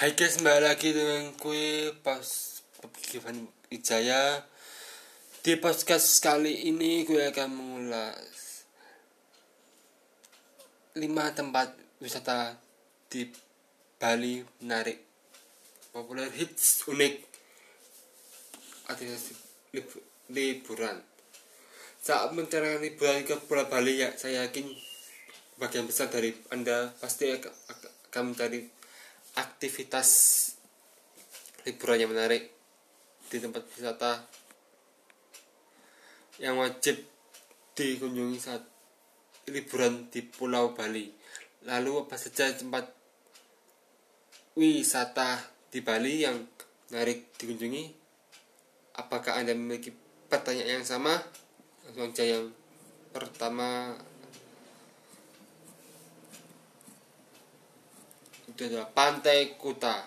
Hai guys, kembali lagi dengan kue pas Givan Ijaya Di podcast kali ini gue akan mengulas 5 tempat wisata di Bali menarik. Populer hits unik Aktivitas lib- liburan. Saat mencari liburan ke Pulau Bali ya saya yakin bagian besar dari Anda pasti ak- ak- akan mencari aktivitas liburan yang menarik di tempat wisata yang wajib dikunjungi saat liburan di Pulau Bali. Lalu apa saja tempat wisata di Bali yang menarik dikunjungi? Apakah Anda memiliki pertanyaan yang sama? Langsung aja yang pertama itu adalah Pantai Kuta.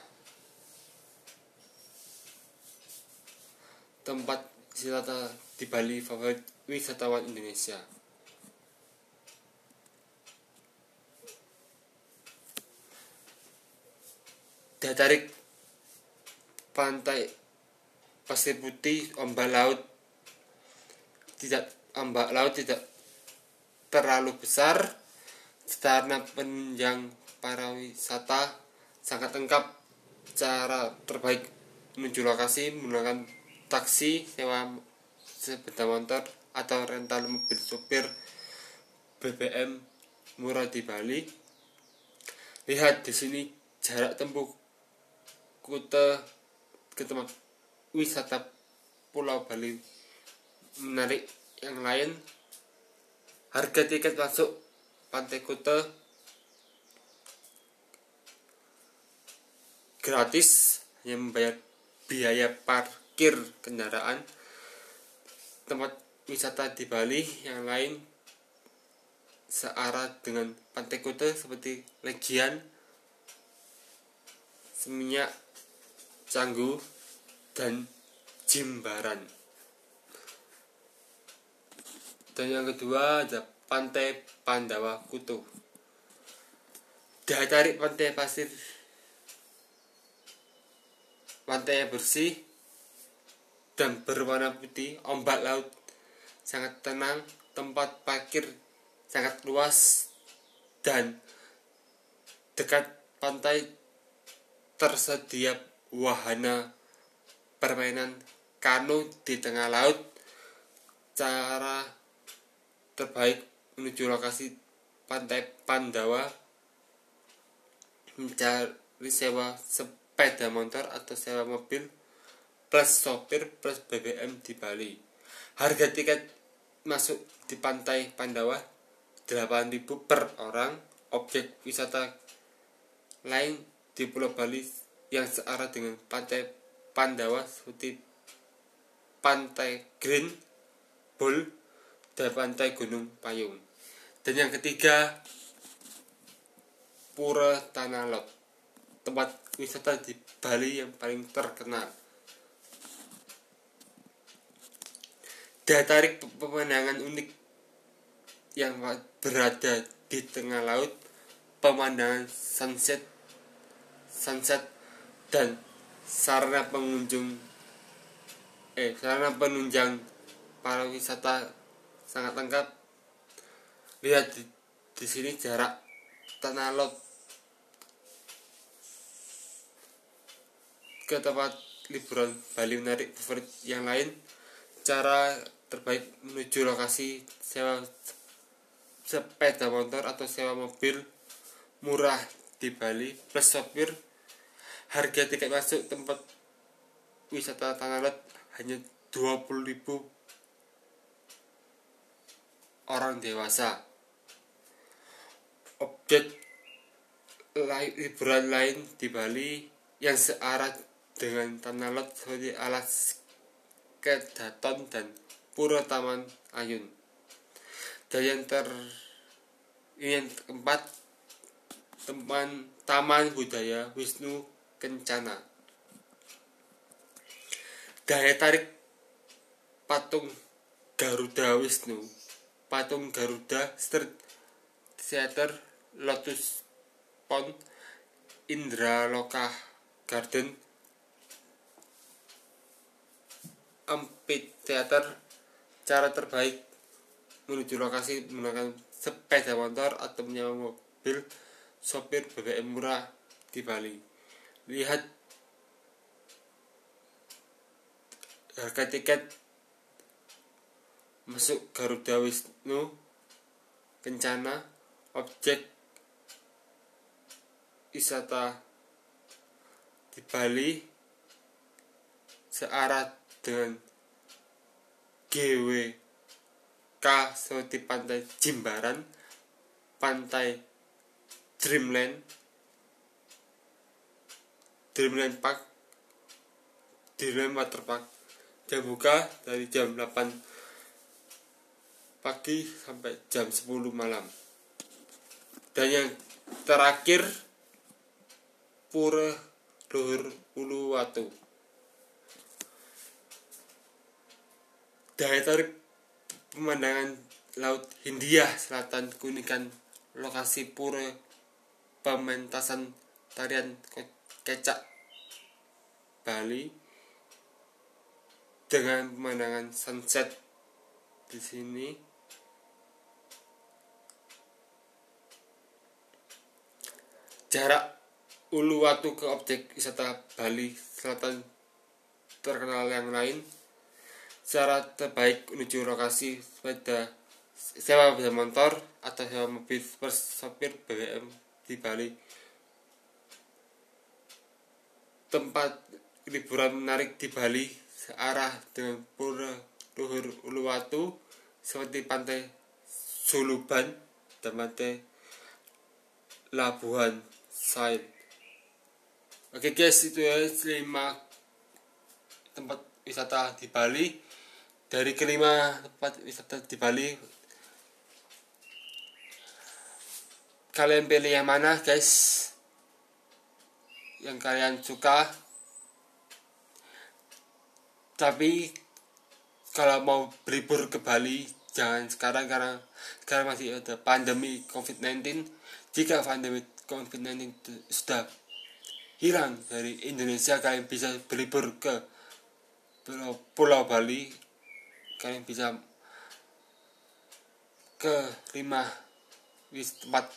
Tempat wisata di Bali favorit wisatawan Indonesia. Daya tarik pantai pasir putih, ombak laut tidak ombak laut tidak terlalu besar karena penunjang para wisata sangat lengkap. Cara terbaik menuju lokasi menggunakan taksi sewa sepeda motor atau rental mobil sopir BBM murah di Bali. Lihat di sini jarak tempuh kute ke tempat wisata Pulau Bali. Menarik yang lain harga tiket masuk Pantai Kuta gratis hanya membayar biaya parkir kendaraan tempat wisata di Bali yang lain searah dengan Pantai Kuta seperti Legian Seminyak Canggu dan Jimbaran. Dan yang kedua ada Pantai Pandawa Kutu. Daya tarik pantai pasir pantai bersih dan berwarna putih. Ombak laut sangat tenang tempat parkir sangat luas dan dekat pantai tersedia wahana permainan kano di tengah laut. Cara terbaik menuju lokasi pantai Pandawa mencari sewa sepeda motor atau sewa mobil plus sopir plus BBM di Bali. Harga tiket masuk di pantai Pandawa 8.000 per orang. Objek wisata lain di Pulau Bali yang searah dengan pantai Pandawa seperti pantai Green Bull dan pantai Gunung Payung. Dan yang ketiga Pura Tanah Lot tempat wisata di Bali yang paling terkenal. Daya tarik pemandangan unik yang berada di tengah laut pemandangan sunset sunset dan sarana pengunjung eh sarana penunjang para wisata sangat lengkap. Lihat di, di sini jarak tanah lot ke tempat liburan Bali menarik favorit yang lain. Cara terbaik menuju lokasi sewa sepeda motor atau sewa mobil murah di Bali plus sopir. Harga tiket masuk tempat wisata Tanah Lot hanya 20.000 orang dewasa. Objek liburan lain di Bali yang searah dengan Tanah Lot seperti alas Kedaton dan Pura Taman Ayun. Dan yang ter yang keempat teman Taman Budaya Wisnu Kencana. Daya tarik patung Garuda Wisnu, patung Garuda Street Theater Lotus Pond Indra Loka Garden Amphitheater cara terbaik menuju lokasi menggunakan sepeda motor atau menyewa mobil sopir BBM murah di Bali. Lihat harga tiket masuk Garuda Wisnu Kencana objek wisata di Bali searah dengan GWK seperti pantai Jimbaran, pantai Dreamland, Dreamland Park, Dreamland Water Park. Jam buka dari jam 8 pagi sampai jam 10 malam. Dan yang terakhir Pura Luhur Uluwatu daya tarik pemandangan laut Hindia Selatan keunikan lokasi pura pementasan tarian kecak Bali. Dengan pemandangan sunset di sini. Jarak Uluwatu ke objek wisata Bali Selatan terkenal yang lain cara terbaik menuju lokasi sepeda sewa sepeda motor atau sewa mobil sopir BBM di Bali tempat liburan menarik di Bali searah dengan pura luhur Uluwatu seperti pantai Suluban dan pantai Labuhan Said Oke guys, itu ya 5 tempat wisata di Bali. Dari kelima tempat wisata di Bali, kalian pilih yang mana guys? Yang kalian suka. Tapi kalau mau berlibur ke Bali, jangan sekarang karena sekarang masih ada pandemi COVID-19. Jika pandemi COVID-19 sudah hilang dari Indonesia kalian bisa berlibur ke Pulau Bali kalian bisa ke lima wis tempat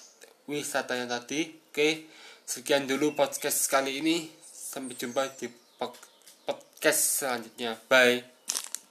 wisatanya tadi. Oke sekian dulu podcast kali ini. Sampai jumpa di podcast selanjutnya. Bye